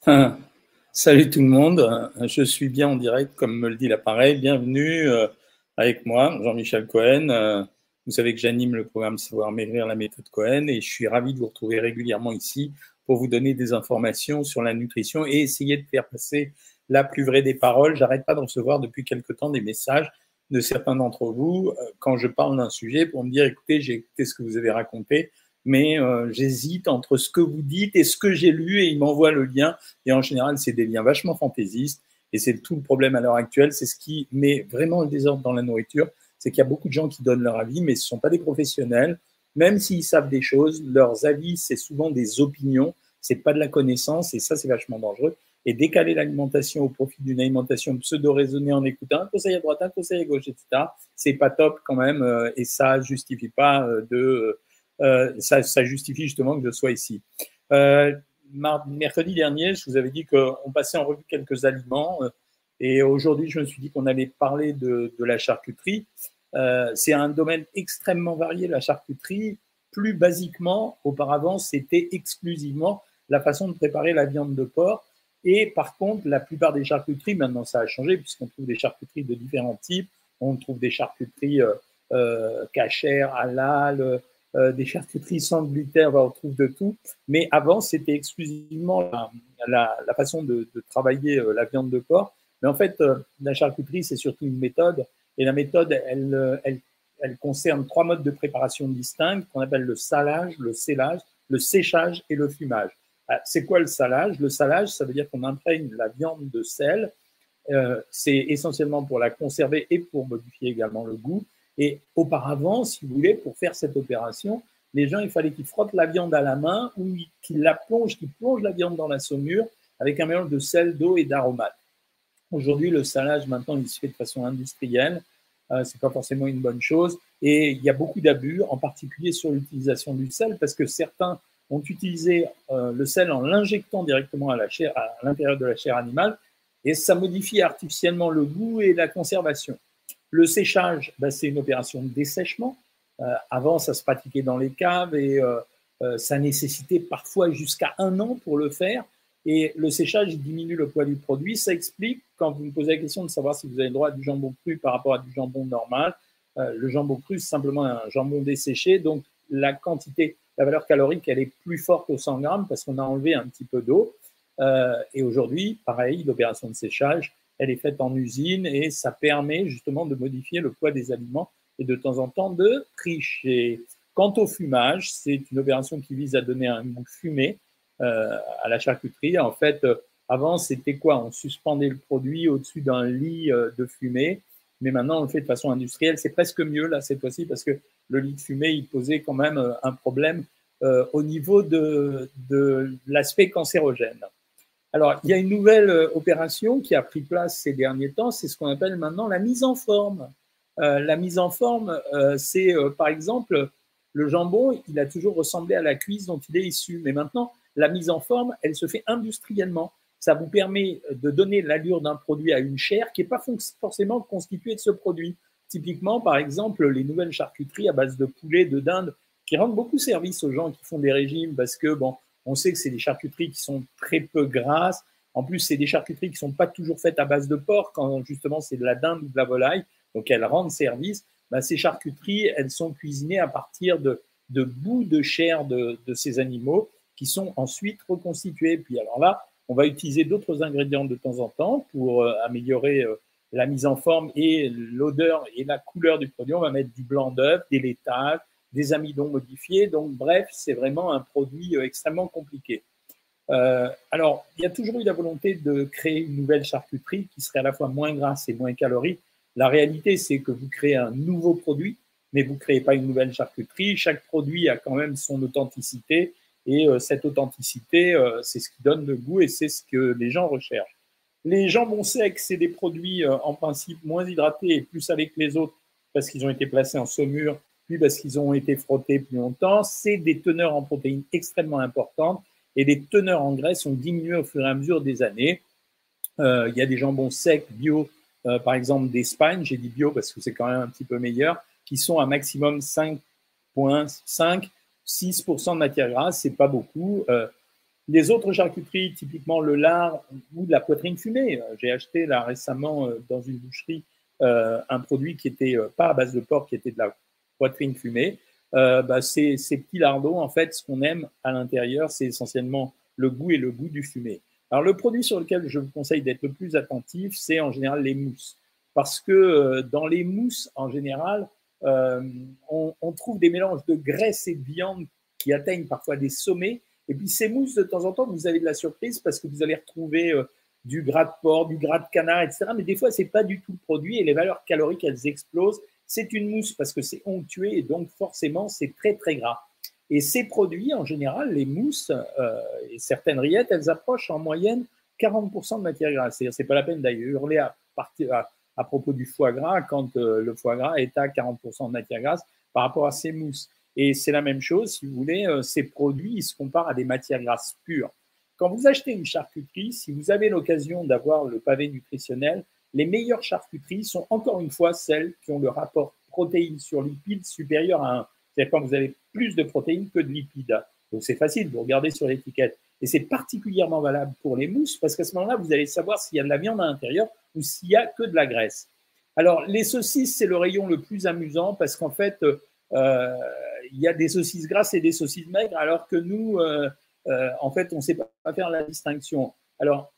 Salut tout le monde, je suis bien en direct comme me le dit l'appareil. Bienvenue euh, avec moi, Jean-Michel Cohen. Euh, vous savez que j'anime le programme Savoir Maigrir la méthode Cohen et je suis ravi de vous retrouver régulièrement ici pour vous donner des informations sur la nutrition et essayer de faire passer la plus vraie des paroles. J'arrête pas de recevoir depuis quelque temps des messages de certains d'entre vous euh, quand je parle d'un sujet pour me dire écoutez, j'ai écouté ce que vous avez raconté, mais euh, j'hésite entre ce que vous dites et ce que j'ai lu et il m'envoie le lien. Et en général, c'est des liens vachement fantaisistes et c'est tout le problème à l'heure actuelle. C'est ce qui met vraiment le désordre dans la nourriture. C'est qu'il y a beaucoup de gens qui donnent leur avis, mais ce ne sont pas des professionnels. Même s'ils savent des choses, leurs avis, c'est souvent des opinions, c'est pas de la connaissance et ça, c'est vachement dangereux. Et décaler l'alimentation au profit d'une alimentation pseudo-raisonnée en écoutant un conseil à droite, un conseil à gauche, etc., c'est pas top quand même euh, et ça justifie pas euh, de euh, ça, ça, justifie justement que je sois ici. Euh, mercredi dernier, je vous avais dit qu'on passait en revue quelques aliments. Euh, et aujourd'hui, je me suis dit qu'on allait parler de, la charcuterie. Euh, c'est un domaine extrêmement varié, la charcuterie. Plus basiquement, auparavant, c'était exclusivement la façon de préparer la viande de porc. Et par contre, la plupart des charcuteries, maintenant ça a changé, puisqu'on trouve des charcuteries de différents types. On trouve des charcuteries euh, euh, cachères, halal, euh, des charcuteries sans gluten, on retrouve de tout. Mais avant, c'était exclusivement la, la, façon de, de travailler euh, la viande de porc. Mais en fait, euh, la charcuterie, c'est surtout une méthode. Et la méthode, elle, elle, elle concerne trois modes de préparation distincts qu'on appelle le salage, le scellage, le séchage et le fumage. C'est quoi le salage? Le salage, ça veut dire qu'on imprègne la viande de sel. Euh, c'est essentiellement pour la conserver et pour modifier également le goût. Et auparavant, si vous voulez, pour faire cette opération, les gens, il fallait qu'ils frottent la viande à la main ou qu'ils la plongent, qu'ils plongent la viande dans la saumure avec un mélange de sel, d'eau et d'aromates. Aujourd'hui, le salage, maintenant, il se fait de façon industrielle. Euh, c'est pas forcément une bonne chose. Et il y a beaucoup d'abus, en particulier sur l'utilisation du sel, parce que certains ont utilisé euh, le sel en l'injectant directement à à l'intérieur de la chair animale, et ça modifie artificiellement le goût et la conservation. Le séchage, ben, c'est une opération de dessèchement. Euh, avant, ça se pratiquait dans les caves et euh, euh, ça nécessitait parfois jusqu'à un an pour le faire. Et le séchage diminue le poids du produit. Ça explique, quand vous me posez la question de savoir si vous avez le droit à du jambon cru par rapport à du jambon normal, le jambon cru, c'est simplement un jambon desséché. Donc, la quantité, la valeur calorique, elle est plus forte au 100 grammes parce qu'on a enlevé un petit peu d'eau. et aujourd'hui, pareil, l'opération de séchage, elle est faite en usine et ça permet justement de modifier le poids des aliments et de temps en temps de tricher. Quant au fumage, c'est une opération qui vise à donner un goût fumé euh, à la charcuterie. En fait, euh, avant, c'était quoi? On suspendait le produit au-dessus d'un lit euh, de fumée, mais maintenant, on le fait de façon industrielle. C'est presque mieux, là, cette fois-ci, parce que le lit de fumée, il posait quand même un problème au niveau de, de l'aspect cancérogène. Alors, il y a une nouvelle euh, opération qui a pris place ces derniers temps, c'est ce qu'on appelle maintenant la mise en forme. Euh, la mise en forme, euh, c'est par exemple le jambon, il a toujours ressemblé à la cuisse dont il est issu, mais maintenant, la mise en forme, elle se fait industriellement. Ça vous permet de donner l'allure d'un produit à une chair qui n'est pas forcément constituée de ce produit. Typiquement, par exemple, les nouvelles charcuteries à base de poulet, de dinde, qui rendent beaucoup service aux gens qui font des régimes parce que, bon, on sait que c'est des charcuteries qui sont très peu grasses. En plus, c'est des charcuteries qui sont pas toujours faites à base de porc, quand justement c'est de la dinde ou de la volaille. Donc elles rendent service. Bah, ces charcuteries, elles sont cuisinées à partir de, de bouts de chair de, ces animaux qui sont ensuite reconstitués. Puis alors là, on va utiliser d'autres ingrédients de temps en temps pour euh, améliorer euh, la mise en forme et l'odeur et la couleur du produit. On va mettre du blanc d'œuf, des laitages, des amidons modifiés. Donc, bref, c'est vraiment un produit euh, extrêmement compliqué. Euh, alors, il y a toujours eu la volonté de créer une nouvelle charcuterie qui serait à la fois moins grasse et moins calorique. La réalité, c'est que vous créez un nouveau produit, mais vous ne créez pas une nouvelle charcuterie. Chaque produit a quand même son authenticité, et euh, cette authenticité, c'est ce qui donne le goût et c'est ce que les gens recherchent. Les jambons secs, c'est des produits en principe moins hydratés et plus salés que les autres parce qu'ils ont été placés en saumure parce qu'ils ont été frottés plus longtemps. C'est des teneurs en protéines extrêmement importantes et les teneurs en graisse ont diminué au fur et à mesure des années. Euh, il y a des jambons secs bio, euh, par exemple d'Espagne, j'ai dit bio parce que c'est quand même un petit peu meilleur, qui sont à maximum 5,5, 6% de matière grasse, c'est pas beaucoup. Euh, Les autres charcuteries, typiquement le lard ou de la poitrine fumée. J'ai acheté là récemment dans une boucherie un produit qui était pas à base de porc, qui était de la poitrine fumée. Bah, ces, ces petits lardons, en fait, ce qu'on aime à l'intérieur, c'est essentiellement le goût et le goût du fumé. Alors le produit sur lequel je vous conseille d'être le plus attentif, c'est en général les mousses. Parce que euh, dans les mousses, en général, euh, on, trouve des mélanges de graisse et de viande qui atteignent parfois des sommets. Et puis ces mousses, de temps en temps, vous avez de la surprise parce que vous allez retrouver euh, du gras de porc, du gras de canard, etc. Mais des fois, c'est pas du tout le produit et les valeurs caloriques, elles explosent. C'est une mousse parce que c'est onctué et donc forcément, c'est très, très gras. Et ces produits, en général, les mousses euh, et certaines rillettes, elles approchent en moyenne 40% de matière grasse. C'est-à-dire, c'est pas la peine d'aller hurler à, à, propos du foie gras quand euh, le foie gras est à 40% de matière grasse par rapport à ces mousses. Et c'est la même chose, si vous voulez, euh, ces produits, ils se comparent à des matières grasses pures. Quand vous achetez une charcuterie, si vous avez l'occasion d'avoir le pavé nutritionnel, les meilleures charcuteries sont encore une fois celles qui ont le rapport protéines sur lipides supérieur à 1. C'est-à-dire quand vous avez plus de protéines que de lipides. Donc c'est facile, vous regardez sur l'étiquette. Et c'est particulièrement valable pour les mousses parce qu'à ce moment-là, vous allez savoir s'il y a de la viande à l'intérieur ou s'il y a que de la graisse. Alors les saucisses, c'est le rayon le plus amusant parce qu'en fait, euh, il y a des saucisses grasses et des saucisses maigres, alors que nous, euh, euh, en fait, on ne sait pas faire la distinction. Alors,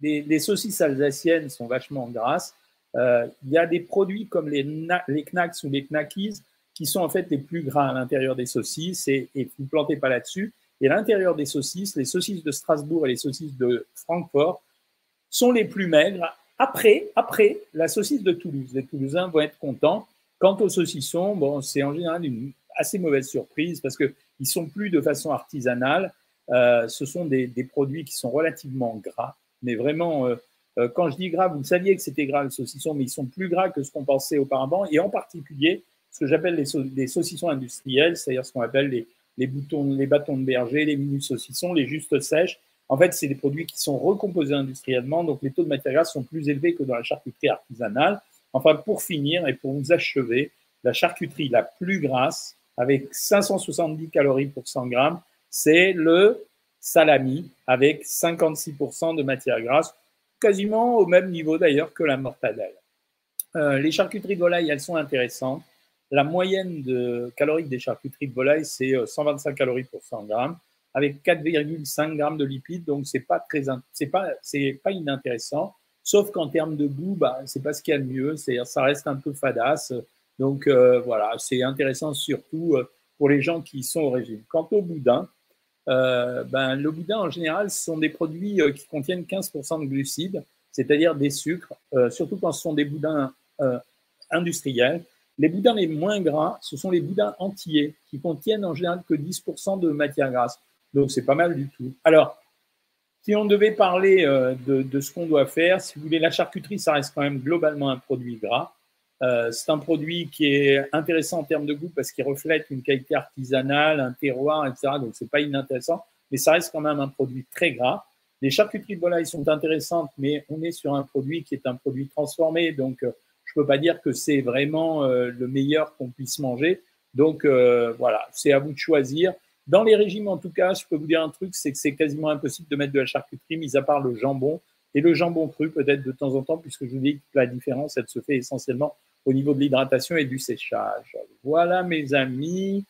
les, saucisses alsaciennes sont vachement grasses. Il y a des produits comme les, knacks ou les knackies qui sont en fait les plus gras à l'intérieur des saucisses et, vous ne plantez pas là-dessus. Et à l'intérieur des saucisses, les saucisses de Strasbourg et les saucisses de Francfort sont les plus maigres. Après, après la saucisse de Toulouse, les Toulousains vont être contents. Quant aux saucissons, bon, c'est en général une assez mauvaise surprise parce qu'ils sont plus de façon artisanale. Euh, ce sont des, produits qui sont relativement gras, mais vraiment, euh, euh, quand je dis gras, vous saviez que c'était gras le saucisson, mais ils sont plus gras que ce qu'on pensait auparavant. Et en particulier, ce que j'appelle les, saucissons industriels, c'est-à-dire ce qu'on appelle les, bâtons de berger, les mini saucissons, les justes sèches. En fait, c'est des produits qui sont recomposés industriellement, donc les taux de matière grasse sont plus élevés que dans la charcuterie artisanale. Enfin, pour finir et pour vous achever, la charcuterie la plus grasse, avec 570 calories pour 100 grammes, c'est le salami avec 56% de matière grasse, quasiment au même niveau d'ailleurs que la mortadelle. Euh, les charcuteries de volaille, elles sont intéressantes. La moyenne calorique des charcuteries de volaille, c'est 125 euh, calories pour 100 grammes, avec 4,5 grammes de lipides. Donc, c'est pas pas, pas inintéressant. Sauf qu'en termes de goût, bah, c'est pas ce qu'il y a de mieux. Ça reste un peu fadasse. Donc, euh, voilà, c'est intéressant surtout pour les gens qui sont au régime. Quant au boudin, ben, le boudin, en général, ce sont des produits qui contiennent 15% de glucides, c'est-à-dire des sucres, surtout quand ce sont des boudins industriels. Les boudins les moins gras, ce sont les boudins entiers qui contiennent en général que 10% de matière grasse. Donc c'est pas mal du tout. Alors, si on devait parler euh, de, ce qu'on doit faire, si vous voulez, la charcuterie, ça reste quand même globalement un produit gras. Euh, c'est un produit qui est intéressant en termes de goût parce qu'il reflète une qualité artisanale, un terroir, etc. Donc c'est pas inintéressant, mais ça reste quand même un produit très gras. Les charcuteries de volaille sont intéressantes, mais on est sur un produit qui est un produit transformé, donc euh, je peux pas dire que c'est vraiment euh, le meilleur qu'on puisse manger. Donc euh, voilà, c'est à vous de choisir. Dans les régimes, en tout cas, je peux vous dire un truc, c'est que c'est quasiment impossible de mettre de la charcuterie, mis à part le jambon et le jambon cru peut-être de temps en temps, puisque je vous dis que la différence, elle se fait essentiellement au niveau de l'hydratation et du séchage. Voilà, mes amis.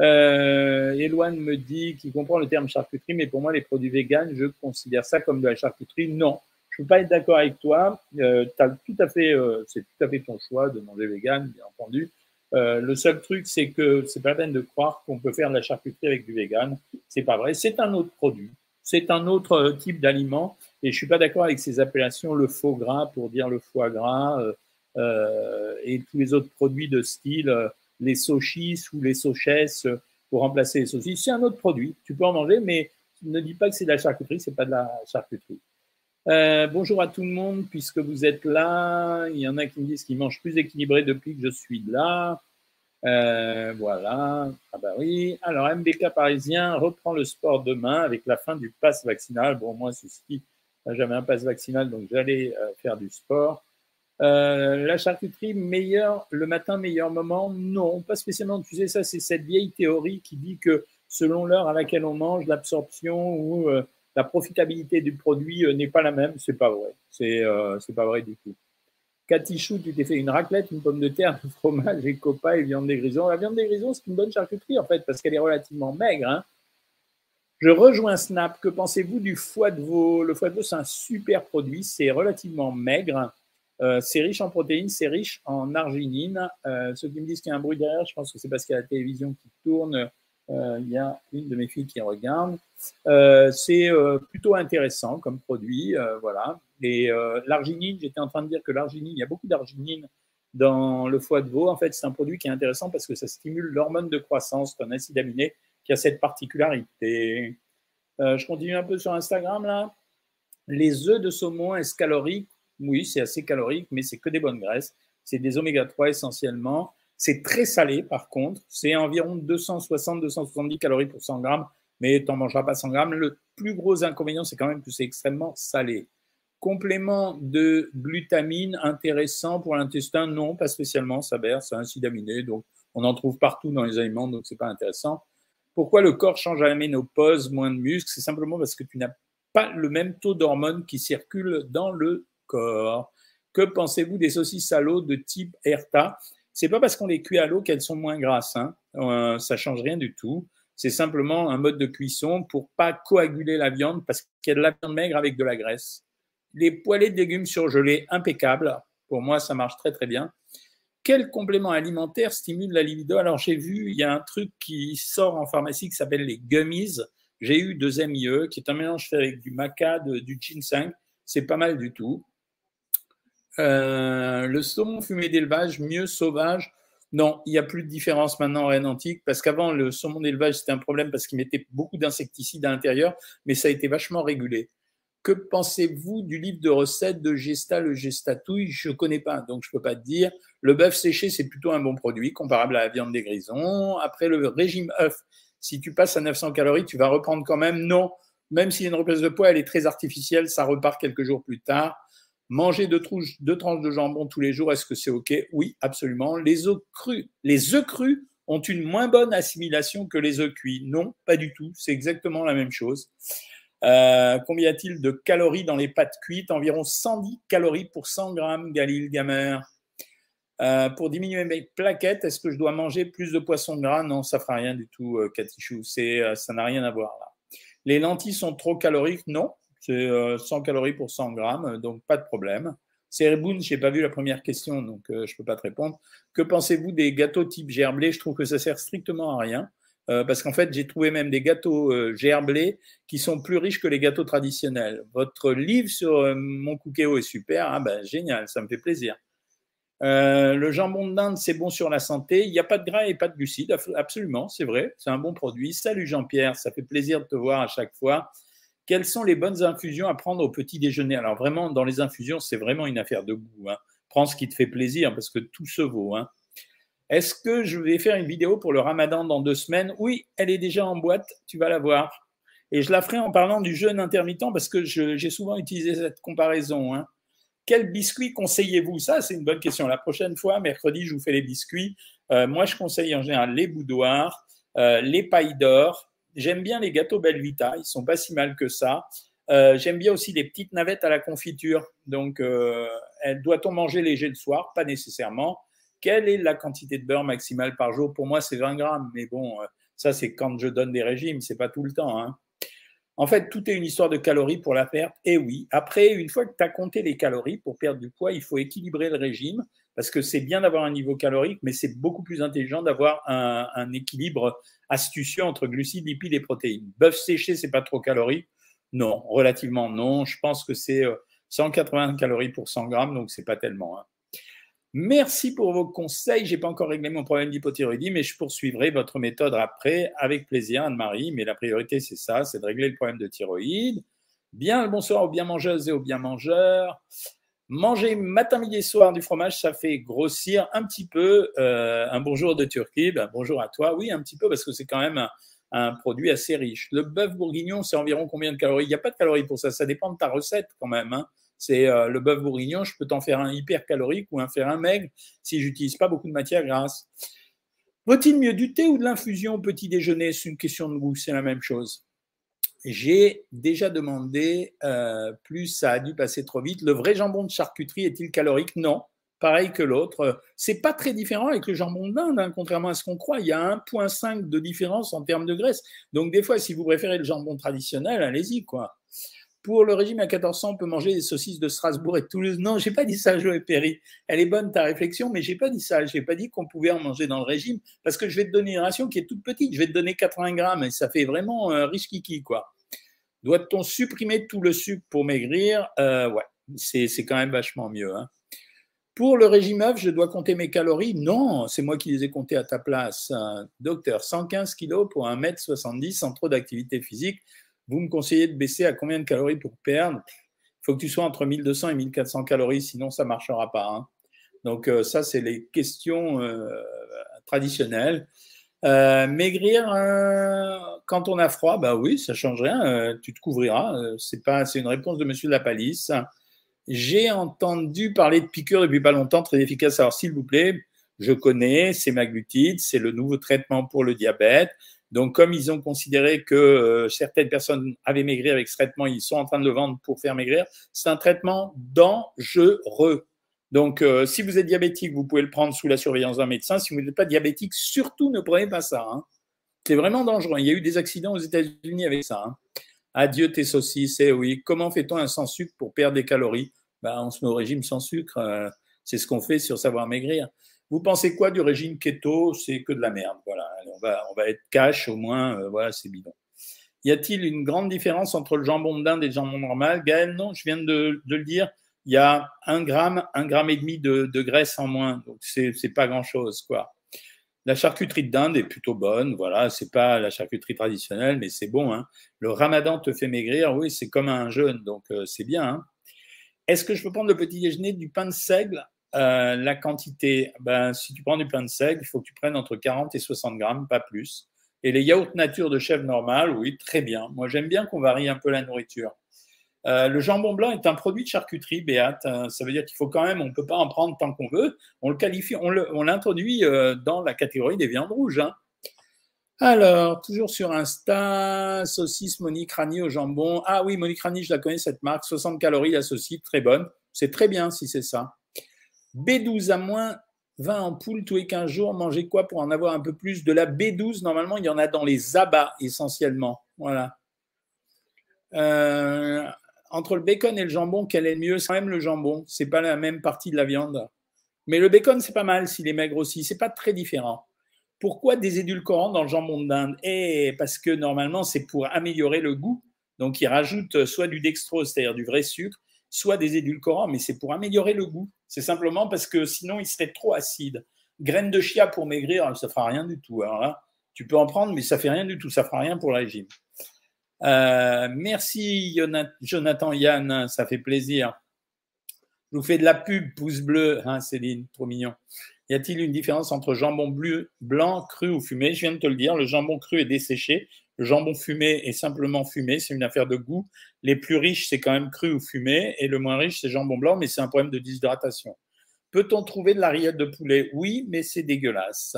Euh, me dit qu'il comprend le terme charcuterie, mais pour moi, les produits véganes, je considère ça comme de la charcuterie. Non, je peux pas être d'accord avec toi. Euh, tout à fait, euh, c'est tout à fait ton choix de manger vegan, bien entendu. Euh, le seul truc, c'est que c'est pas la peine de croire qu'on peut faire de la charcuterie avec du vegan. C'est pas vrai. C'est un autre produit. C'est un autre type d'aliment. Et je suis pas d'accord avec ces appellations, le faux gras pour dire le foie gras euh, et tous les autres produits de style les sauchis ou les sauchesses pour remplacer les saucisses. C'est un autre produit. Tu peux en manger, mais ne dis pas que c'est de la charcuterie. C'est pas de la charcuterie. Euh, bonjour à tout le monde, puisque vous êtes là. Il y en a qui me disent qu'ils mangent plus équilibré depuis que je suis là. Euh, voilà. Ah bah oui. Alors, MBK parisien reprend le sport demain avec la fin du pass vaccinal. Bon, moi, ceci, j'avais un pass vaccinal, donc j'allais euh, faire du sport. la charcuterie, meilleur, le matin, meilleur moment? Non, pas spécialement. Tu sais, ça, c'est cette vieille théorie qui dit que selon l'heure à laquelle on mange, l'absorption ou euh, la profitabilité du produit euh, n'est pas la même. C'est pas vrai. C'est euh, pas vrai du tout. Cathy Chou, tu t'es fait une raclette, une pomme de terre, un fromage et copain et viande des grisons. La viande des grisons, c'est une bonne charcuterie en fait, parce qu'elle est relativement maigre. Hein. Je rejoins Snap. Que pensez-vous du foie de veau? Le foie de veau, c'est un super produit. C'est relativement maigre. Euh, c'est riche en protéines, c'est riche en arginine. Euh, ceux qui me disent qu'il y a un bruit derrière, je pense que c'est parce qu'il y a la télévision qui tourne. Euh, il y a une de mes filles qui regarde. c'est plutôt intéressant comme produit. voilà. Et l'arginine, j'étais en train de dire que l'arginine, il y a beaucoup d'arginine dans le foie de veau. En fait, c'est un produit qui est intéressant parce que ça stimule l'hormone de croissance, un acide aminé qui a cette particularité. je continue un peu sur Instagram là. Les œufs de saumon escaloriques oui, c'est assez calorique, mais c'est que des bonnes graisses. C'est des oméga 3 essentiellement. C'est très salé par contre. C'est environ 260-270 calories pour 100 grammes, mais tu n'en mangeras pas 100 grammes. Le plus gros inconvénient, c'est quand même que c'est extrêmement salé. Complément de glutamine intéressant pour l'intestin? Non, pas spécialement. Ça berce, c'est un acide aminé, donc on en trouve partout dans les aliments, donc c'est pas intéressant. Pourquoi le corps change à la ménopause, moins de muscles? C'est simplement parce que tu n'as pas le même taux d'hormones qui circulent dans le corps. Que pensez-vous des saucisses à l'eau de type Erta C'est pas parce qu'on les cuit à l'eau qu'elles sont moins grasses. Hein. Euh, ça change rien du tout. C'est simplement un mode de cuisson pour pas coaguler la viande parce qu'il y a de la viande maigre avec de la graisse. Les poêlés de légumes surgelés, impeccable. Pour moi, ça marche très très bien. Quel complément alimentaire stimule la libido? Alors j'ai vu, il y a un truc qui sort en pharmacie qui s'appelle les gummies. J'ai eu deux MIE, qui est un mélange fait avec du maca, du ginseng. C'est pas mal du tout. Euh, le saumon fumé d'élevage, mieux sauvage. Non, il n'y a plus de différence maintenant en reine antique, parce qu'avant, le saumon d'élevage, c'était un problème parce qu'il mettait beaucoup d'insecticides à l'intérieur, mais ça a été vachement régulé. Que pensez-vous du livre de recettes de Gesta, le Gestatouille? Je ne connais pas, donc je ne peux pas te dire. Le bœuf séché, c'est plutôt un bon produit, comparable à la viande des grisons. Après, le régime œuf, si tu passes à 900 calories, tu vas reprendre quand même. Non, même si une reprise de poids, elle est très artificielle, ça repart quelques jours plus tard. Manger deux, tranches de jambon tous les jours, est-ce que c'est OK? Oui, absolument. Les œufs crus, les œufs crus ont une moins bonne assimilation que les œufs cuits. Non, pas du tout. C'est exactement la même chose. Euh, combien y a-t-il de calories dans les pâtes cuites? Environ 110 calories pour 100 grammes, Galil Gamer. Euh, pour diminuer mes plaquettes, est-ce que je dois manger plus de poissons gras? Non, ça fera rien du tout, euh, Katichou. C'est, ça n'a rien à voir là. Les lentilles sont trop caloriques? Non, c'est 100 euh, calories pour 100 grammes, donc pas de problème. Boone, je n'ai pas vu la première question, donc euh, je ne peux pas te répondre. Que pensez-vous des gâteaux type gerblé? Je trouve que ça sert strictement à rien. Euh, parce qu'en fait, j'ai trouvé même des gâteaux gerblés qui sont plus riches que les gâteaux traditionnels. Votre livre sur mon cookéo est super, ah ben, génial, ça me fait plaisir. le jambon d'Inde, c'est bon sur la santé. Il n'y a pas de gras et pas de glucides, absolument, c'est vrai, c'est un bon produit. Salut Jean-Pierre, ça fait plaisir de te voir à chaque fois. Quelles sont les bonnes infusions à prendre au petit déjeuner? Alors vraiment, dans les infusions, c'est vraiment une affaire de goût. Hein. Prends ce qui te fait plaisir parce que tout se vaut. Hein. Est-ce que je vais faire une vidéo pour le ramadan dans deux semaines? Oui, elle est déjà en boîte, tu vas la voir. Et je la ferai en parlant du jeûne intermittent parce que j'ai souvent utilisé cette comparaison. Hein. Quel biscuit conseillez-vous? Ça, c'est une bonne question. La prochaine fois, mercredi, je vous fais les biscuits. Euh, moi, je conseille en général les boudoirs, euh, les pailles d'or, J'aime bien les gâteaux Belvita, ils sont pas si mal que ça. Euh, j'aime bien aussi les petites navettes à la confiture. Donc, doit-on manger léger le soir? Pas nécessairement. Quelle est la quantité de beurre maximale par jour? Pour moi, c'est 20 grammes. Mais bon, euh, ça, c'est quand je donne des régimes, c'est pas tout le temps. Hein. En fait, tout est une histoire de calories pour la perte. Et oui, après, une fois que tu as compté les calories pour perdre du poids, il faut équilibrer le régime parce que c'est bien d'avoir un niveau calorique, mais c'est beaucoup plus intelligent d'avoir un, équilibre astucieux entre glucides, lipides et protéines. Bœuf séché, c'est pas trop calorique? Non, relativement non. Je pense que c'est 180 euh, calories pour 100 grammes, donc c'est pas tellement. Hein. Merci pour vos conseils. J'ai pas encore réglé mon problème d'hypothyroïdie, mais je poursuivrai votre méthode après avec plaisir, Anne-Marie. Mais la priorité, c'est ça, c'est de régler le problème de thyroïde. Bien bonsoir aux bien mangeuses et aux bien mangeurs. Manger matin, midi et soir du fromage, ça fait grossir un petit peu. Euh, un bonjour de Turquie, ben, bonjour à toi. Oui, un petit peu parce que c'est quand même un, produit assez riche. Le bœuf bourguignon, c'est environ combien de calories? Il n'y a pas de calories pour ça. Ça dépend de ta recette quand même. Hein. C'est euh, le bœuf bourguignon. Je peux t'en faire un hyper calorique ou un faire un maigre si j'utilise pas beaucoup de matière grasse. Vaut-il mieux du thé ou de l'infusion au petit déjeuner? C'est une question de goût, c'est la même chose. J'ai déjà demandé, euh, plus ça a dû passer trop vite, le vrai jambon de charcuterie est-il calorique? Non, pareil que l'autre. C'est pas très différent avec le jambon d'Inde, hein, contrairement à ce qu'on croit. Il y a 1,5 de différence en termes de graisse. Donc des fois, si vous préférez le jambon traditionnel, allez-y quoi. Pour le régime à 1400, on peut manger des saucisses de Strasbourg et de Toulouse. Non, j'ai pas dit ça, Joël Perry. Elle est bonne ta réflexion, mais j'ai pas dit ça. J'ai pas dit qu'on pouvait en manger dans le régime parce que je vais te donner une ration qui est toute petite. Je vais te donner 80 grammes et ça fait vraiment un riche quoi. Doit-on supprimer tout le sucre pour maigrir? Euh, Ouais, c'est quand même vachement mieux. Hein. Pour le régime œuf, je dois compter mes calories? Non, c'est moi qui les ai comptées à ta place. Docteur, 115 kg pour 1m70 sans trop d'activité physique. Vous me conseillez de baisser à combien de calories pour perdre? Il faut que tu sois entre 1200 et 1400 calories, sinon ça ne marchera pas. Hein. Donc euh, ça, c'est les questions euh, traditionnelles. Euh, maigrir quand on a froid, bah oui, ça change rien. tu te couvriras. c'est pas, c'est une réponse de Monsieur de la Palisse. J'ai entendu parler de piqûres depuis pas longtemps, très efficace. Alors s'il vous plaît, je connais, c'est maglutide, c'est le nouveau traitement pour le diabète. Donc, comme ils ont considéré que euh, certaines personnes avaient maigri avec ce traitement, ils sont en train de le vendre pour faire maigrir. C'est un traitement dangereux. Donc, euh, si vous êtes diabétique, vous pouvez le prendre sous la surveillance d'un médecin. Si vous n'êtes pas diabétique, surtout ne prenez pas ça. Hein. C'est vraiment dangereux. Il y a eu des accidents aux États-Unis avec ça. Hein. Adieu tes saucisses. Eh oui. Comment fait-on un sans sucre pour perdre des calories? Ben, On se met au régime sans sucre. Euh, c'est ce qu'on fait sur savoir maigrir. Vous pensez quoi du régime keto? C'est que de la merde. Voilà, on va, être cash au moins. Euh, voilà, c'est bidon. Y a-t-il une grande différence entre le jambon d'Inde et le jambon normal? Gaël, non, je viens de, le dire. Il y a un gramme, un gramme et demi de, graisse en moins. Donc, c'est, pas grand-chose, quoi. La charcuterie d'Inde est plutôt bonne. Voilà, c'est pas la charcuterie traditionnelle, mais c'est bon. Hein. Le ramadan te fait maigrir. Oui, c'est comme un jeûne, donc euh, c'est bien. Hein. Est-ce que je peux prendre le petit déjeuner du pain de seigle? Euh, la quantité, ben, si tu prends du pain de seigle, il faut que tu prennes entre 40 et 60 grammes, pas plus. Et les yaourts nature de chèvre normal, oui, très bien. Moi, j'aime bien qu'on varie un peu la nourriture. Euh, le jambon blanc est un produit de charcuterie, Béat. Euh, ça veut dire qu'il faut quand même, on ne peut pas en prendre tant qu'on veut. On le qualifie, on l'introduit dans la catégorie des viandes rouges. Hein. Alors, toujours sur Insta, saucisse Monique Rani au jambon. Ah oui, Monique Rani, je la connais cette marque. 60 calories la saucisse, très bonne. C'est très bien si c'est ça. B12 à moins 20 ampoules tous les 15 jours. Manger quoi pour en avoir un peu plus De la B12, normalement, il y en a dans les abats essentiellement. Voilà. Euh, entre le bacon et le jambon, quel est le mieux? C'est quand même le jambon. C'est pas la même partie de la viande. Mais le bacon, c'est pas mal s'il est maigre aussi. C'est pas très différent. Pourquoi des édulcorants dans le jambon d'Inde? Eh, parce que normalement, c'est pour améliorer le goût. Donc, ils rajoutent soit du dextrose, c'est-à-dire du vrai sucre, soit des édulcorants, mais c'est pour améliorer le goût. C'est simplement parce que sinon, il serait trop acide. Graines de chia pour maigrir, ça ne fera rien du tout. Alors là, tu peux en prendre, mais ça fait rien du tout. Ça fera rien pour le régime. Euh, merci Jonathan Yann, ça fait plaisir. Je vous fais de la pub, pouce bleu, hein, Céline, trop mignon. Y a-t-il une différence entre jambon bleu, blanc, cru ou fumé? Je viens de te le dire, le jambon cru est desséché, le jambon fumé est simplement fumé, c'est une affaire de goût. Les plus riches, c'est quand même cru ou fumé, et le moins riche, c'est jambon blanc, mais c'est un problème de déshydratation. Peut-on trouver de la rillette de poulet? Oui, mais c'est dégueulasse.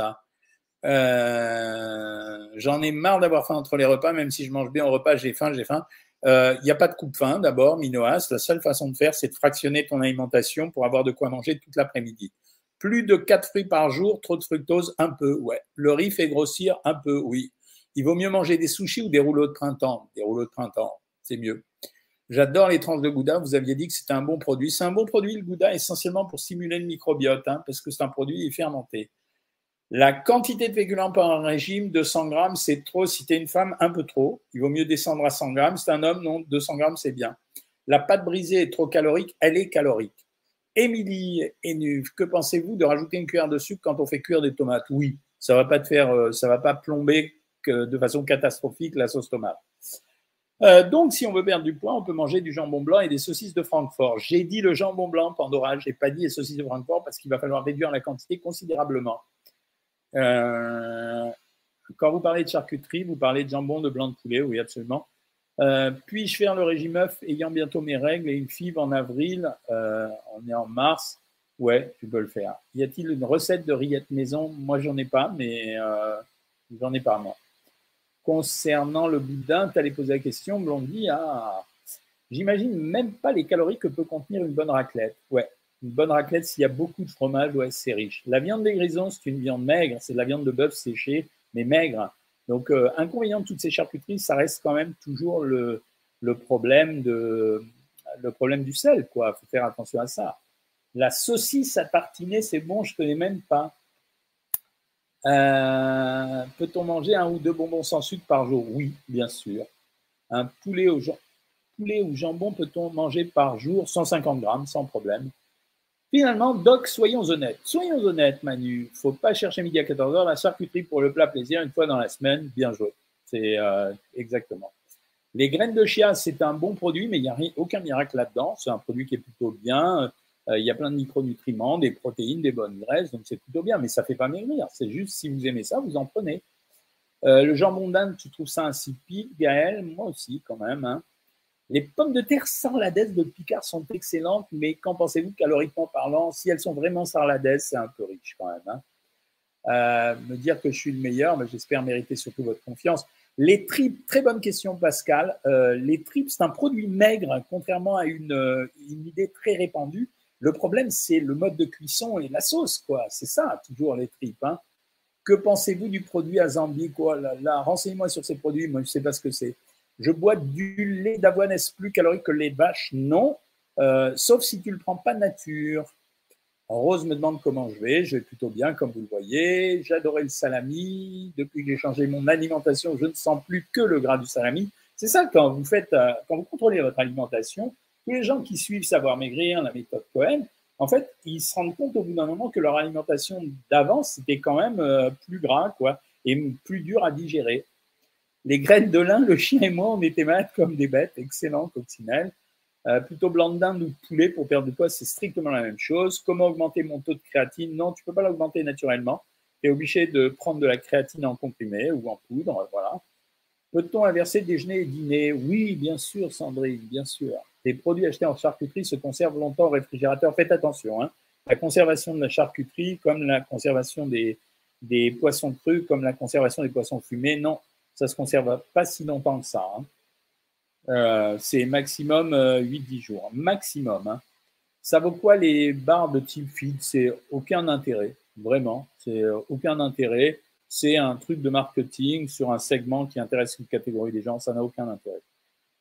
Euh, j'en ai marre d'avoir faim entre les repas, même si je mange bien au repas, j'ai faim, j'ai faim. Il euh, n'y a pas de coupe-faim, d'abord, Minoas. La seule façon de faire, c'est de fractionner ton alimentation pour avoir de quoi manger toute l'après-midi. Plus de 4 fruits par jour, trop de fructose, un peu, ouais. Le riz fait grossir, un peu, oui. Il vaut mieux manger des sushis ou des rouleaux de printemps. Des rouleaux de printemps, c'est mieux. J'adore les tranches de Gouda. Vous aviez dit que c'était un bon produit. C'est un bon produit, le Gouda, essentiellement pour stimuler le microbiote, hein, parce que c'est un produit fermenté. La quantité de féculents par un régime, 200 grammes, c'est trop. Si tu es une femme, un peu trop. Il vaut mieux descendre à 100 grammes. C'est un homme, non, 200 grammes, c'est bien. La pâte brisée est trop calorique, elle est calorique. Émilie que pensez-vous de rajouter une cuillère de sucre quand on fait cuire des tomates? Oui, ça va pas te faire, euh, ça va pas plomber de façon catastrophique la sauce tomate. Euh, donc, si on veut perdre du poids, on peut manger du jambon blanc et des saucisses de Francfort. J'ai dit le jambon blanc, Pandora, j'ai pas dit les saucisses de Francfort parce qu'il va falloir réduire la quantité considérablement. Euh, quand vous parlez de charcuterie, vous parlez de jambon, de blanc de poulet, oui, absolument. Euh, puis-je faire le régime œuf ayant bientôt mes règles et une fibre en avril On est en mars? Ouais, tu peux le faire. Y a-t-il une recette de rillettes maison? Moi, j'en ai pas, mais j'en ai pas, moi. Concernant le boudin, tu allais poser la question, Blondie. Ah, j'imagine même pas les calories que peut contenir une bonne raclette. Ouais, une bonne raclette, s'il y a beaucoup de fromage, ouais, c'est riche. La viande des grisons, c'est une viande maigre, c'est de la viande de bœuf séchée, mais maigre. Donc, euh, inconvénient de toutes ces charcuteries, ça reste quand même toujours le, problème du sel, quoi. Faut faire attention à ça. La saucisse à tartiner, c'est bon, je ne connais même pas. Euh, peut-on manger un ou deux bonbons sans sucre par jour? Oui, bien sûr. Un poulet ou jambon peut-on manger par jour? 150 grammes sans problème. Finalement, Doc, soyons honnêtes. Soyons honnêtes, Manu. Faut pas chercher midi à 14h. La charcuterie pour le plat plaisir, une fois dans la semaine, bien joué. C'est euh, exactement. Les graines de chia, c'est un bon produit, mais il n'y a aucun miracle là-dedans. C'est un produit qui est plutôt bien. Euh, il y a plein de micronutriments, des protéines, des bonnes graisses, donc c'est plutôt bien, mais ça ne fait pas maigrir. C'est juste si vous aimez ça, vous en prenez. Euh, le jambon d'Inde, tu trouves ça insipide, Gaël? Moi aussi, quand même. Hein. Les pommes de terre sarladaises de Picard sont excellentes, mais qu'en pensez-vous caloriquement parlant? Si elles sont vraiment sarladaises, c'est un peu riche quand même. Hein. Euh, me dire que je suis le meilleur, mais j'espère mériter surtout votre confiance. Les tripes, très bonne question Pascal. Les tripes, c'est un produit maigre, contrairement à une idée très répandue. Le problème, c'est le mode de cuisson et la sauce, quoi. C'est ça, toujours les tripes. Hein. Que pensez-vous du produit Azambi, quoi? Renseignez-moi sur ces produits. Moi, je ne sais pas ce que c'est. Je bois du lait d'avoine, est-ce plus calorique que le lait de vache Non. Euh, sauf si tu le prends pas nature. Rose me demande comment je vais. Je vais plutôt bien, comme vous le voyez. J'adorais le salami. Depuis que j'ai changé mon alimentation, je ne sens plus que le gras du salami. C'est ça quand vous euh, quand vous contrôlez votre alimentation. Tous les gens qui suivent Savoir Maigrir, la méthode Cohen, en fait, ils se rendent compte au bout d'un moment que leur alimentation d'avant, c'était quand même euh, plus gras, quoi, et plus dur à digérer. Les graines de lin, le chien et moi, on était malades comme des bêtes. Excellent, coccinelle. Euh, plutôt blanc de dinde ou de poulet pour perdre du poids, c'est strictement la même chose. Comment augmenter mon taux de créatine? Non, tu peux pas l'augmenter naturellement. Tu es obligé de prendre de la créatine en comprimé ou en poudre. Voilà. Peut-on inverser déjeuner et dîner? Oui, bien sûr, Sandrine, bien sûr. Les produits achetés en charcuterie se conservent longtemps au réfrigérateur. Faites attention. Hein. La conservation de la charcuterie, comme la conservation des, poissons crus, comme la conservation des poissons fumés, non, ça ne se conserve pas si longtemps que ça. Hein. Euh, c'est maximum 8-10 euh, jours. Maximum. Hein. Ça vaut quoi les barres de type feed? C'est aucun intérêt. Vraiment. C'est euh, aucun intérêt. C'est un truc de marketing sur un segment qui intéresse une catégorie des gens. Ça n'a aucun intérêt.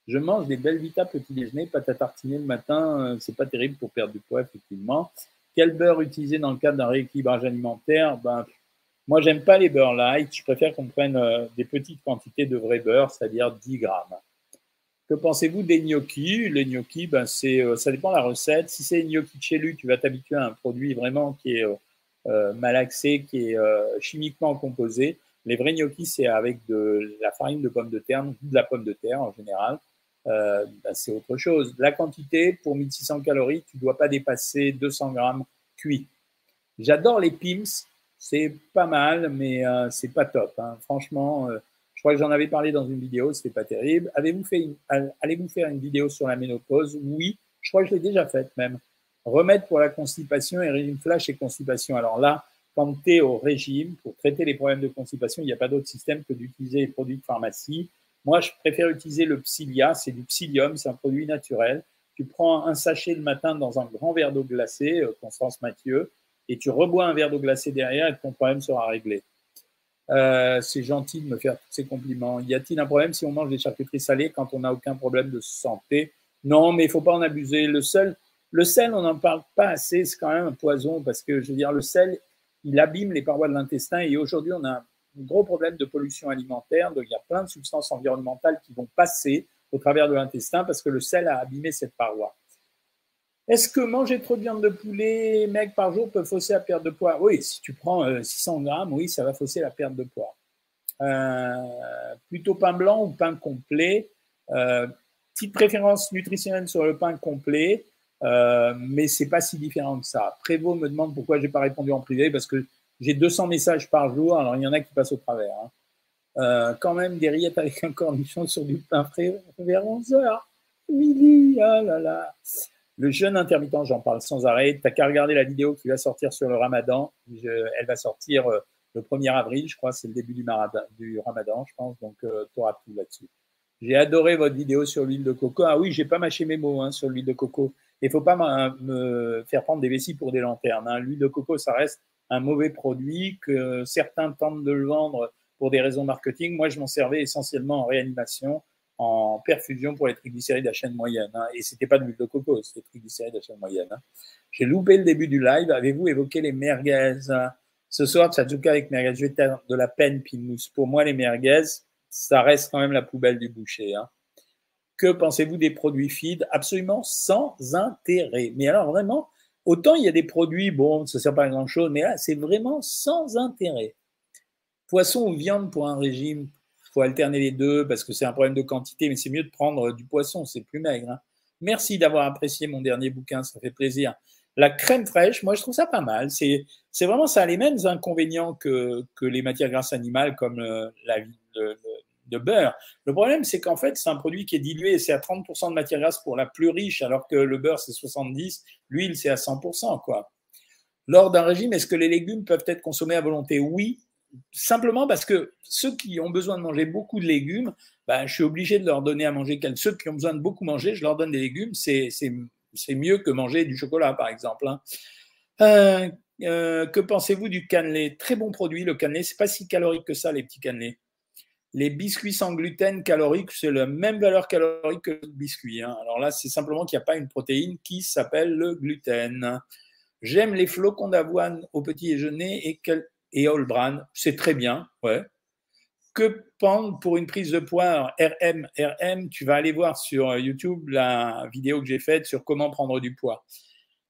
Je mange des belles vita petit déjeuner, pâte à tartiner le matin. C'est pas terrible pour perdre du poids, effectivement. Quel beurre utiliser dans le cadre d'un rééquilibrage alimentaire? Ben, Moi, j'aime pas les beurres light. Je préfère qu'on prenne des petites quantités de vrai beurre, c'est-à-dire 10 grammes. Que pensez-vous des gnocchis? Les gnocchis, ben euh, ça dépend de la recette. Si c'est gnocchi de chez lui, tu vas t'habituer à un produit vraiment qui est euh, euh, malaxé, qui est chimiquement composé. Les vrais gnocchis, c'est avec de la farine de pomme de terre, de la pomme de terre en général. Ben c'est autre chose. La quantité, pour 1600 calories, tu ne dois pas dépasser 200 grammes cuits. J'adore les pims, c'est pas mal, mais c'est pas top. Hein. Franchement, je crois que j'en avais parlé dans une vidéo, c'était pas terrible. Allez-vous faire une vidéo sur la ménopause? Oui, je crois que je l'ai déjà faite même. Remède pour la constipation et régime flash et constipation. Alors là, quand tu es au régime, pour traiter les problèmes de constipation, il n'y a pas d'autre système que d'utiliser les produits de pharmacie. Moi, je préfère utiliser le Psyllia, c'est du psyllium, c'est un produit naturel. Tu prends un sachet le matin dans un grand verre d'eau glacée, euh, Constance Mathieu, et tu rebois un verre d'eau glacée derrière et ton problème sera réglé. Euh, c'est gentil de me faire tous ces compliments. Y a-t-il un problème si on mange des charcuteries salées quand on n'a aucun problème de santé? Non, mais il faut pas en abuser. Le sel, on n'en parle pas assez. C'est quand même un poison parce que je veux dire, le sel, il abîme les parois de l'intestin et aujourd'hui, on a gros problème de pollution alimentaire. Donc, il y a plein de substances environnementales qui vont passer au travers de l'intestin parce que le sel a abîmé cette paroi. Est-ce que manger trop de viande de poulet, mec, par jour peut fausser la perte de poids? Oui, si tu prends 600 euh, grammes, oui, ça va fausser la perte de poids. Euh, plutôt pain blanc ou pain complet. Euh, petite préférence nutritionnelle sur le pain complet, mais c'est pas si différent que ça. Prévost me demande pourquoi j'ai pas répondu en privé, parce que j'ai 200 messages par jour, alors il y en a qui passent au travers. Hein. quand même, des rillettes avec un cornichon sur du pain frais vers 11 heures. Midi, ah là là. Le jeûne intermittent, j'en parle sans arrêt. Tu n'as qu'à regarder la vidéo qui va sortir sur le ramadan. elle va sortir euh, le 1er avril, je crois, c'est le début du, du, ramadan, je pense. Donc, euh, tu auras tout là-dessus. J'ai adoré votre vidéo sur l'huile de coco. Ah oui, j'ai pas mâché mes mots hein, sur l'huile de coco. Il faut pas me faire prendre des vessies pour des lanternes. Hein. L'huile de coco, ça reste un mauvais produit que certains tentent de le vendre pour des raisons marketing. Moi, je m'en servais essentiellement en réanimation, en perfusion pour les triglycérides à chaîne moyenne. Hein. Et c'était pas de l'huile de coco, c'était triglycérides à chaîne moyenne. Hein. J'ai loupé le début du live. Avez-vous évoqué les merguez Ce soir, Tchadjouka avec merguez, je vais de la peine, Pinous. Pour moi, les merguez, ça reste quand même la poubelle du boucher. Hein. Que pensez-vous des produits feed? Absolument sans intérêt. Mais alors, vraiment, Autant il y a des produits, bon, ça ne sert pas à grand-chose, mais là, c'est vraiment sans intérêt. Poisson ou viande pour un régime, il faut alterner les deux parce que c'est un problème de quantité, mais c'est mieux de prendre du poisson, c'est plus maigre. Hein. Merci d'avoir apprécié mon dernier bouquin, ça fait plaisir. La crème fraîche, moi je trouve ça pas mal. C'est, vraiment ça les mêmes inconvénients que, les matières grasses animales comme euh, la, le, de beurre. Le problème, c'est qu'en fait, c'est un produit qui est dilué, c'est à 30% de matière grasse pour la plus riche, alors que le beurre, c'est 70%, l'huile, c'est à 100%. Quoi. Lors d'un régime, est-ce que les légumes peuvent être consommés à volonté? Oui, simplement parce que ceux qui ont besoin de manger beaucoup de légumes, ben, je suis obligé de leur donner à manger. Ceux qui ont besoin de beaucoup manger, je leur donne des légumes. C'est mieux que manger du chocolat, par exemple. Hein. Euh, euh, que pensez-vous du cannelé? Très bon produit, le cannelé. C'est pas si calorique que ça, les petits cannelés. Les biscuits sans gluten calorique, c'est la même valeur calorique que le biscuit. Hein. Alors là, c'est simplement qu'il n'y a pas une protéine qui s'appelle le gluten. J'aime les flocons d'avoine au petit déjeuner et, et bran. C'est très bien, ouais. Que prendre pour une prise de poids RM, RM, tu vas aller voir sur YouTube la vidéo que j'ai faite sur comment prendre du poids.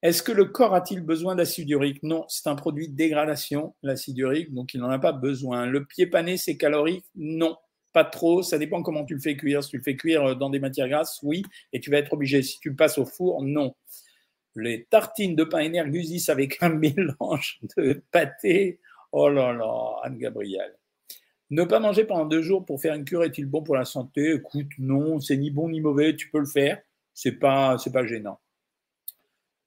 Est-ce que le corps a-t-il besoin d'acide urique Non, c'est un produit de dégradation, l'acide urique, donc il n'en a pas besoin. Le pied pané, c'est calorique Non, pas trop. Ça dépend comment tu le fais cuire. Si tu le fais cuire dans des matières grasses, oui, et tu vas être obligé. Si tu le passes au four, non. Les tartines de pain énergusis avec un mélange de pâté, oh là là, Anne-Gabrielle. Ne pas manger pendant deux jours pour faire une cure est-il bon pour la santé? Écoute, non, c'est ni bon ni mauvais, tu peux le faire, c'est pas, pas gênant.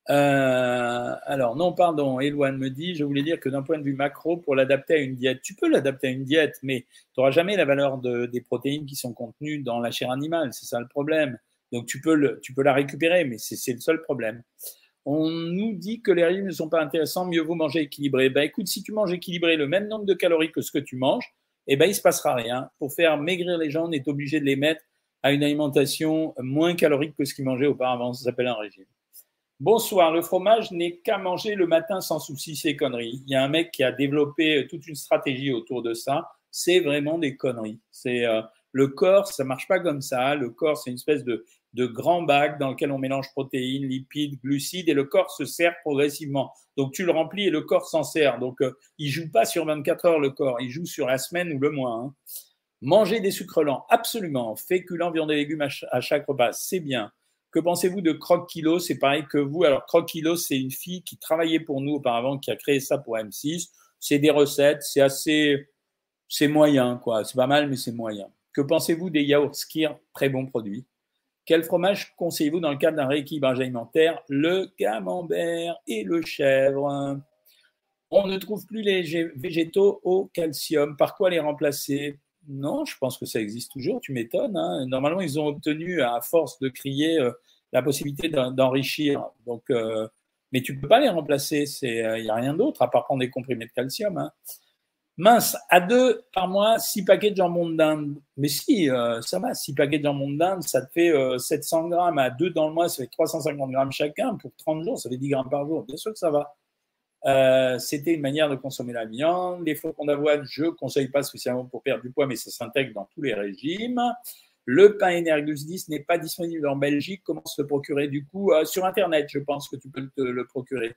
Euh, alors, non, pardon, Eloane me dit, je voulais dire que d'un point de vue macro, pour l'adapter à une diète, tu peux l'adapter à une diète, mais tu n'auras jamais la valeur de, des protéines qui sont contenues dans la chair animale, c'est ça le problème. Donc, tu peux, le, tu peux la récupérer, mais c'est le seul problème. On nous dit que les régimes ne sont pas intéressants, mieux vaut manger équilibré. Ben, écoute, si tu manges équilibré le même nombre de calories que ce que tu manges, eh ben, il se passera rien. Pour faire maigrir les gens, on est obligé de les mettre à une alimentation moins calorique que ce qu'ils mangeaient auparavant. Ça s'appelle un régime. Bonsoir, le fromage n'est qu'à manger le matin sans souci, c'est conneries. Il y a un mec qui a développé euh, toute une stratégie autour de ça. C'est vraiment des conneries. C'est euh, le corps, ça marche pas comme ça. Le corps, c'est une espèce de, grand bac dans lequel on mélange protéines, lipides, glucides et le corps se sert progressivement. Donc tu le remplis et le corps s'en sert. Donc euh, il joue pas sur 24 heures le corps, il joue sur la semaine ou le mois. Hein. Manger des sucres lents, absolument. Féculents, viande et légumes à chaque repas, c'est bien. Que pensez-vous de Croc Kilo C'est pareil que vous. Alors, Croc Kilo, c'est une fille qui travaillait pour nous auparavant, qui a créé ça pour M6. C'est des recettes, c'est assez, c'est moyen, quoi. C'est pas mal, mais c'est moyen. Que pensez-vous des yaourts Skir Très bon produit. Quel fromage conseillez-vous dans le cadre d'un rééquilibrage alimentaire? Le camembert et le chèvre. On ne trouve plus les végétaux au calcium. Par quoi les remplacer? Non, je pense que ça existe toujours, tu m'étonnes. Hein. Normalement, ils ont obtenu, à force de crier, euh, la possibilité d'enrichir. Donc, euh, mais tu ne peux pas les remplacer. Il n'y euh, a rien d'autre à part prendre des comprimés de calcium. Hein. Mince, à deux par mois, six paquets de jambon de dinde. Mais si, ça va, six paquets de jambon de dinde, ça te fait 700 grammes. À deux dans le mois, ça fait 350 grammes chacun. Pour 30 jours, ça fait 10 grammes par jour. Bien sûr que ça va. Euh, c'était une manière de consommer la viande. Les flocons d'avoine, je ne conseille pas spécialement pour perdre du poids, mais ça s'intègre dans tous les régimes. Le pain Energus 10 n'est pas disponible en Belgique. Comment se le procurer? Du coup euh, Sur Internet, je pense que tu peux te le procurer.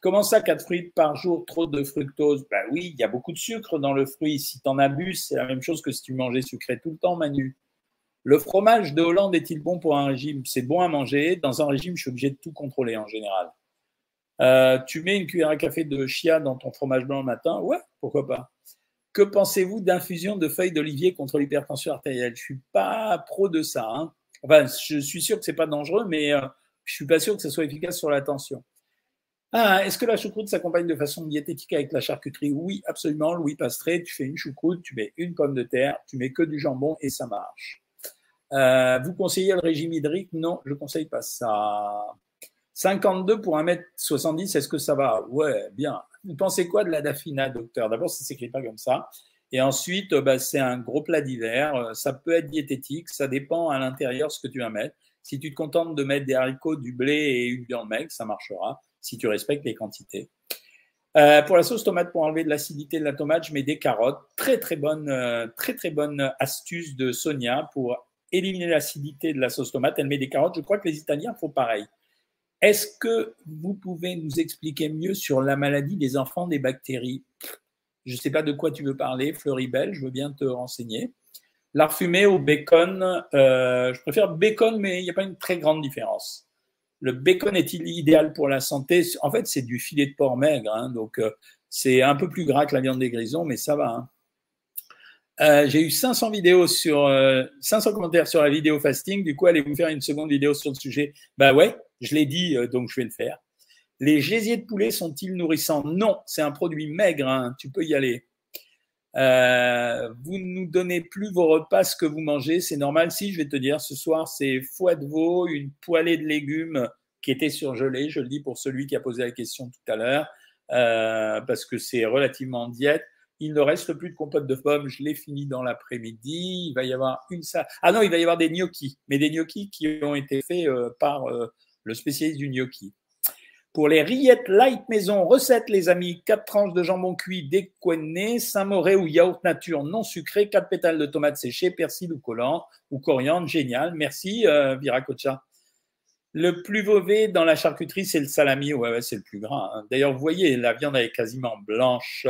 Comment ça, 4 fruits par jour, trop de fructose? Ben oui, il y a beaucoup de sucre dans le fruit. Si tu en abuses, c'est la même chose que si tu mangeais sucré tout le temps, Manu. Le fromage de Hollande est-il bon pour un régime? C'est bon à manger. Dans un régime, je suis obligé de tout contrôler en général. Euh, tu mets une cuillère à café de chia dans ton fromage blanc le matin? Ouais, pourquoi pas. Que pensez-vous d'infusion de feuilles d'olivier contre l'hypertension artérielle? Je suis pas pro de ça. Hein. Enfin, je suis sûr que c'est pas dangereux, mais euh, Je suis pas sûr que ça soit efficace sur la tension. Ah, est-ce que la choucroute s'accompagne de façon diététique avec la charcuterie? Oui, absolument. Louis Pastré, tu fais une choucroute, tu mets une pomme de terre, tu mets que du jambon et ça marche. Euh, vous conseillez le régime hydrique? Non, je ne conseille pas ça. 52 pour 1m70, est-ce que ça va? Ouais, bien. Vous pensez quoi de la daphina, docteur? D'abord, ça ne s'écrit pas comme ça. Et ensuite, bah, c'est un gros plat d'hiver. Ça peut être diététique, ça dépend à l'intérieur ce que tu vas mettre. Si tu te contentes de mettre des haricots, du blé et une viande maigre, ça marchera si tu respectes les quantités. Euh, pour la sauce tomate, pour enlever de l'acidité de la tomate, je mets des carottes. Très très bonne, euh, très très bonne astuce de Sonia pour éliminer l'acidité de la sauce tomate. Elle met des carottes. Je crois que les Italiens font pareil. Est-ce que vous pouvez nous expliquer mieux sur la maladie des enfants des bactéries? Je ne sais pas de quoi tu veux parler, Fleuribel, je veux bien te renseigner. Lard fumé au bacon, euh, je préfère bacon, mais il n'y a pas une très grande différence. Le bacon est-il idéal pour la santé En fait, c'est du filet de porc maigre, hein, donc euh, c'est un peu plus gras que la viande des grisons, mais ça va. Hein. Euh, j'ai eu 500 vidéos sur 500 commentaires sur la vidéo fasting. Du coup, allez-vous faire une seconde vidéo sur le sujet? Bah ouais, je l'ai dit, donc je vais le faire. Les gésiers de poulet sont-ils nourrissants? Non, c'est un produit maigre. Hein, tu peux y aller. Euh, vous ne nous donnez plus vos repas, ce que vous mangez, c'est normal. Si, je vais te dire, ce soir, c'est foie de veau, une poêlée de légumes qui était surgelée. Je le dis pour celui qui a posé la question tout à l'heure, euh, parce que c'est relativement diète. Il ne reste plus de compote de pommes. Je l'ai fini dans l'après-midi. Il va y avoir une salle. Ah non, il va y avoir des gnocchis, mais des gnocchis qui ont été faits euh, par le spécialiste du gnocchi. Pour les rillettes light maison, recette les amis, 4 tranches de jambon cuit décoiné, Saint-Moré ou yaourt nature non sucré, 4 pétales de tomates séchées, persil ou collant ou coriandre, génial. Merci euh, Viracocha. Le plus mauvais dans la charcuterie, c'est le salami. Ouais, ouais c'est le plus gras. Hein. D'ailleurs, vous voyez, la viande est quasiment blanche.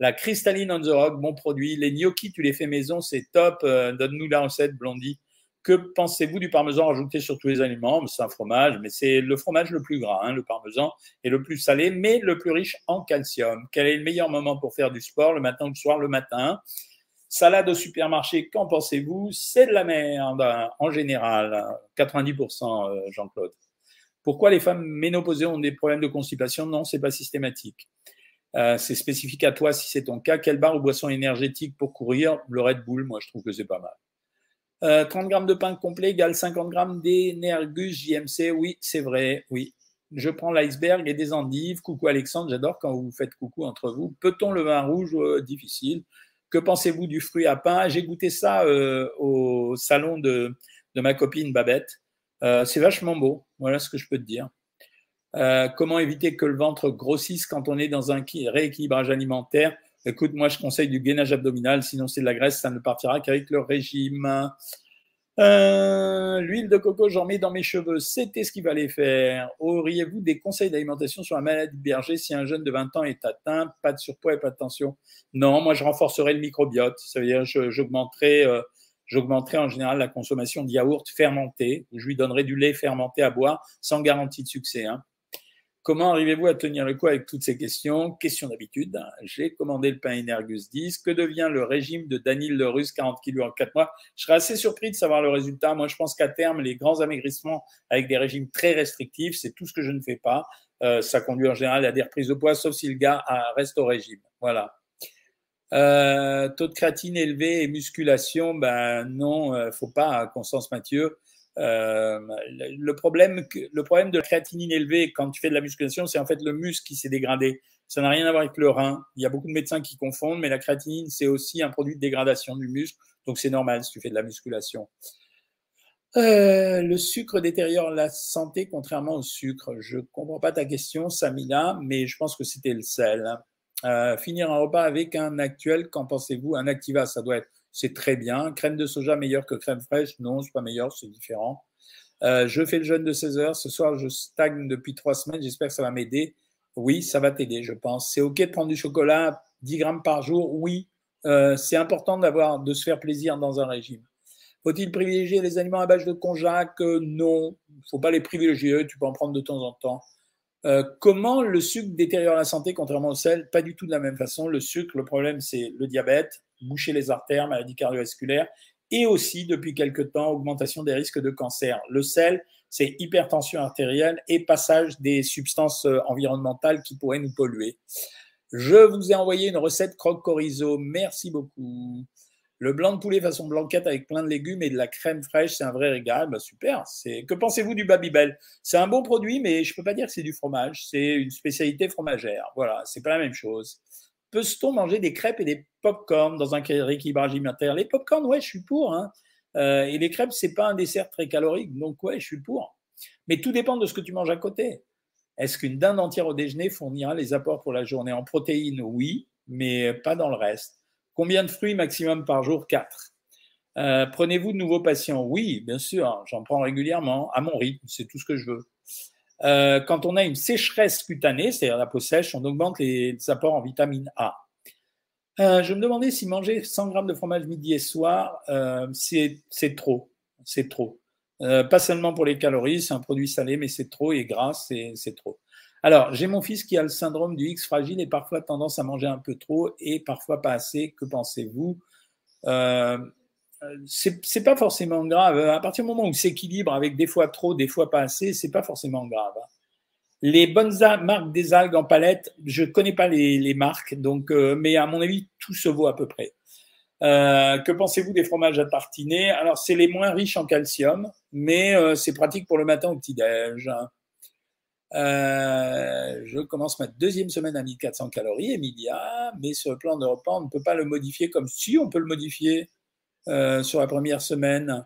La cristalline on the rock, bon produit. Les gnocchis, tu les fais maison, c'est top. Euh, donne-nous la recette, Blondie. Que pensez-vous du parmesan ajouté sur tous les aliments? C'est un fromage, mais c'est le fromage le plus gras, hein, le parmesan, et le plus salé, mais le plus riche en calcium. Quel est le meilleur moment pour faire du sport? Le matin ou le soir? Le matin. Salade au supermarché, qu'en pensez-vous? C'est de la merde, en général, 90%, euh, Jean-Claude. Pourquoi les femmes ménopausées ont des problèmes de constipation? Non, c'est pas systématique. Euh, c'est spécifique à toi si c'est ton cas. Quelle barre ou boisson énergétique pour courir? Le Red Bull, moi je trouve que c'est pas mal. 30 euh, grammes de pain complet égale 50 grammes d'énergus JMC. Oui, c'est vrai, oui. Je prends l'iceberg et des endives. Coucou Alexandre, j'adore quand vous faites coucou entre vous. Peut-on le vin rouge euh, Difficile? Que pensez-vous du fruit à pain? J'ai goûté ça euh, au salon de, de, ma copine Babette. c'est vachement beau. Voilà ce que je peux te dire. comment éviter que le ventre grossisse quand on est dans un rééquilibrage alimentaire? Écoute, moi, je conseille du gainage abdominal, sinon c'est de la graisse, ça ne partira qu'avec le régime. Euh, l'huile de coco, j'en mets dans mes cheveux. C'était ce qu'il fallait faire. Auriez-vous des conseils d'alimentation sur la maladie de Berger si un jeune de 20 ans est atteint? Pas de surpoids et pas de tension. Non, moi, je renforcerai le microbiote. Ça veut dire j'augmenterai, euh, j'augmenterai en général la consommation de yaourt fermenté. Je lui donnerai du lait fermenté à boire sans garantie de succès. Hein. Comment arrivez-vous à tenir le coup avec toutes ces questions? Question d'habitude. J'ai commandé le pain Energus 10. Que devient le régime de Daniel le Russe, 40 kg en 4 mois? Je serais assez surpris de savoir le résultat. Moi, je pense qu'à terme, les grands amaigrissements avec des régimes très restrictifs, c'est tout ce que je ne fais pas. Euh, ça conduit en général à des reprises de poids, sauf si le gars reste au régime. Voilà. Euh, taux de créatine élevé et musculation, ben non, euh, faut pas, Constance Mathieu. Euh, le, problème, le problème de la créatinine élevée quand tu fais de la musculation, c'est en fait le muscle qui s'est dégradé. Ça n'a rien à voir avec le rein. Il y a beaucoup de médecins qui confondent, mais la créatinine, c'est aussi un produit de dégradation du muscle. Donc c'est normal si tu fais de la musculation. Euh, le sucre détériore la santé contrairement au sucre. Je comprends pas ta question, Samina, mais je pense que c'était le sel. Euh, finir un repas avec un actuel, qu'en pensez-vous? Un Activa, ça doit être c'est très bien. Crème de soja meilleure que crème fraîche? Non, c'est pas meilleur, c'est différent. Euh, je fais le jeûne de 16 heures. Ce soir, je stagne depuis trois semaines. J'espère que ça va m'aider. Oui, ça va t'aider, je pense. C'est OK de prendre du chocolat 10 grammes par jour? Oui, euh, c'est important de se faire plaisir dans un régime. Faut-il privilégier les aliments à base de konjac Non, il faut pas les privilégier. Tu peux en prendre de temps en temps. Euh, comment le sucre détériore la santé contrairement au sel? Pas du tout de la même façon. Le sucre, le problème, c'est le diabète, boucher les artères, maladie cardiovasculaire et aussi depuis quelque temps augmentation des risques de cancer. Le sel, c'est hypertension artérielle et passage des substances euh, environnementales qui pourraient nous polluer. Je vous ai envoyé une recette croque corizo. Merci beaucoup. Le blanc de poulet façon blanquette avec plein de légumes et de la crème fraîche, c'est un vrai régal. Bah, super. Que pensez-vous du Babybel C'est un bon produit, mais je ne peux pas dire que c'est du fromage. C'est une spécialité fromagère. Voilà, c'est pas la même chose. Peut-on manger des crêpes et des pop-corn dans un rééquilibrage alimentaire? Les pop-corn, ouais, je suis pour. Hein. Euh, et les crêpes, c'est pas un dessert très calorique, donc ouais, je suis pour. Mais tout dépend de ce que tu manges à côté. Est-ce qu'une dinde entière au déjeuner fournira les apports pour la journée? En protéines Oui, mais pas dans le reste. Combien de fruits maximum par jour? 4. Euh, prenez-vous de nouveaux patients? Oui, bien sûr, j'en prends régulièrement, à mon rythme, c'est tout ce que je veux. Euh, quand on a une sécheresse cutanée, c'est-à-dire la peau sèche, on augmente les, apports en vitamine A. Euh, je me demandais si manger 100 grammes de fromage midi et soir, c'est trop. C'est trop. pas seulement pour les calories, c'est un produit salé, mais c'est trop et gras, c'est trop. Alors, j'ai mon fils qui a le syndrome du X fragile et parfois tendance à manger un peu trop et parfois pas assez. Que pensez-vous? Euh, C'est pas forcément grave. À partir du moment où il s'équilibre avec des fois trop, des fois pas assez, c'est pas forcément grave. Les bonnes marques des algues en palette, je connais pas les, marques, donc, euh, mais à mon avis, tout se vaut à peu près. Euh, que pensez-vous des fromages à tartiner? Alors, c'est les moins riches en calcium, mais euh, c'est pratique pour le matin au petit-déj. Euh, je commence ma deuxième semaine à 1400 calories, Emilia, mais le plan de repas, on ne peut pas le modifier comme si on peut le modifier euh, sur la première semaine.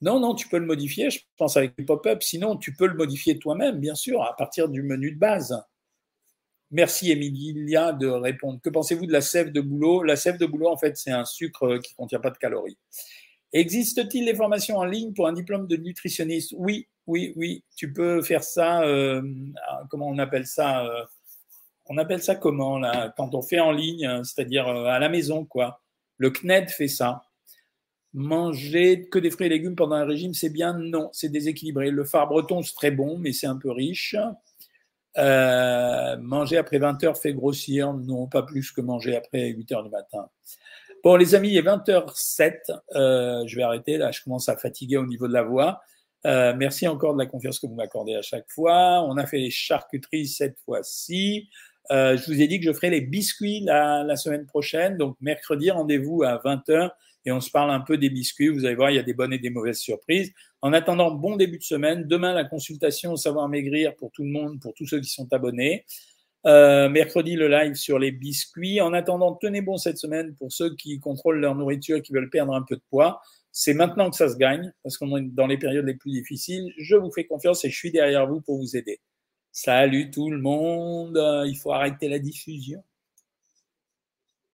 Non, non, tu peux le modifier, je pense, avec les pop-up. Sinon, tu peux le modifier toi-même, bien sûr, à partir du menu de base. Merci, Emilia, de répondre. Que pensez-vous de la sève de boulot La sève de boulot, en fait, c'est un sucre qui ne contient pas de calories. Existe-t-il des formations en ligne pour un diplôme de nutritionniste? Oui, oui, oui, tu peux faire ça. Euh, comment on appelle ça euh, On appelle ça comment là? Quand on fait en ligne, c'est-à-dire euh, à la maison, quoi. Le CNED fait ça. Manger que des fruits et légumes pendant un régime, c'est bien Non, c'est déséquilibré. Le phare breton, c'est très bon, mais c'est un peu riche. manger après 20 heures fait grossir Non, pas plus que manger après 8 heures du matin. Bon, les amis, il est 20h07. je vais arrêter. Là, je commence à fatiguer au niveau de la voix. Euh, merci encore de la confiance que vous m'accordez à chaque fois. On a fait les charcuteries cette fois-ci. Euh, je vous ai dit que je ferai les biscuits la, la semaine prochaine. Donc, mercredi, rendez-vous à 20h et on se parle un peu des biscuits. Vous allez voir, il y a des bonnes et des mauvaises surprises. En attendant, bon début de semaine. Demain, la consultation au savoir maigrir pour tout le monde, pour tous ceux qui sont abonnés. Euh, mercredi, le live sur les biscuits. En attendant, tenez bon cette semaine pour ceux qui contrôlent leur nourriture qui veulent perdre un peu de poids. C'est maintenant que ça se gagne, parce qu'on est dans les périodes les plus difficiles. Je vous fais confiance et je suis derrière vous pour vous aider. Salut tout le monde, il faut arrêter la diffusion.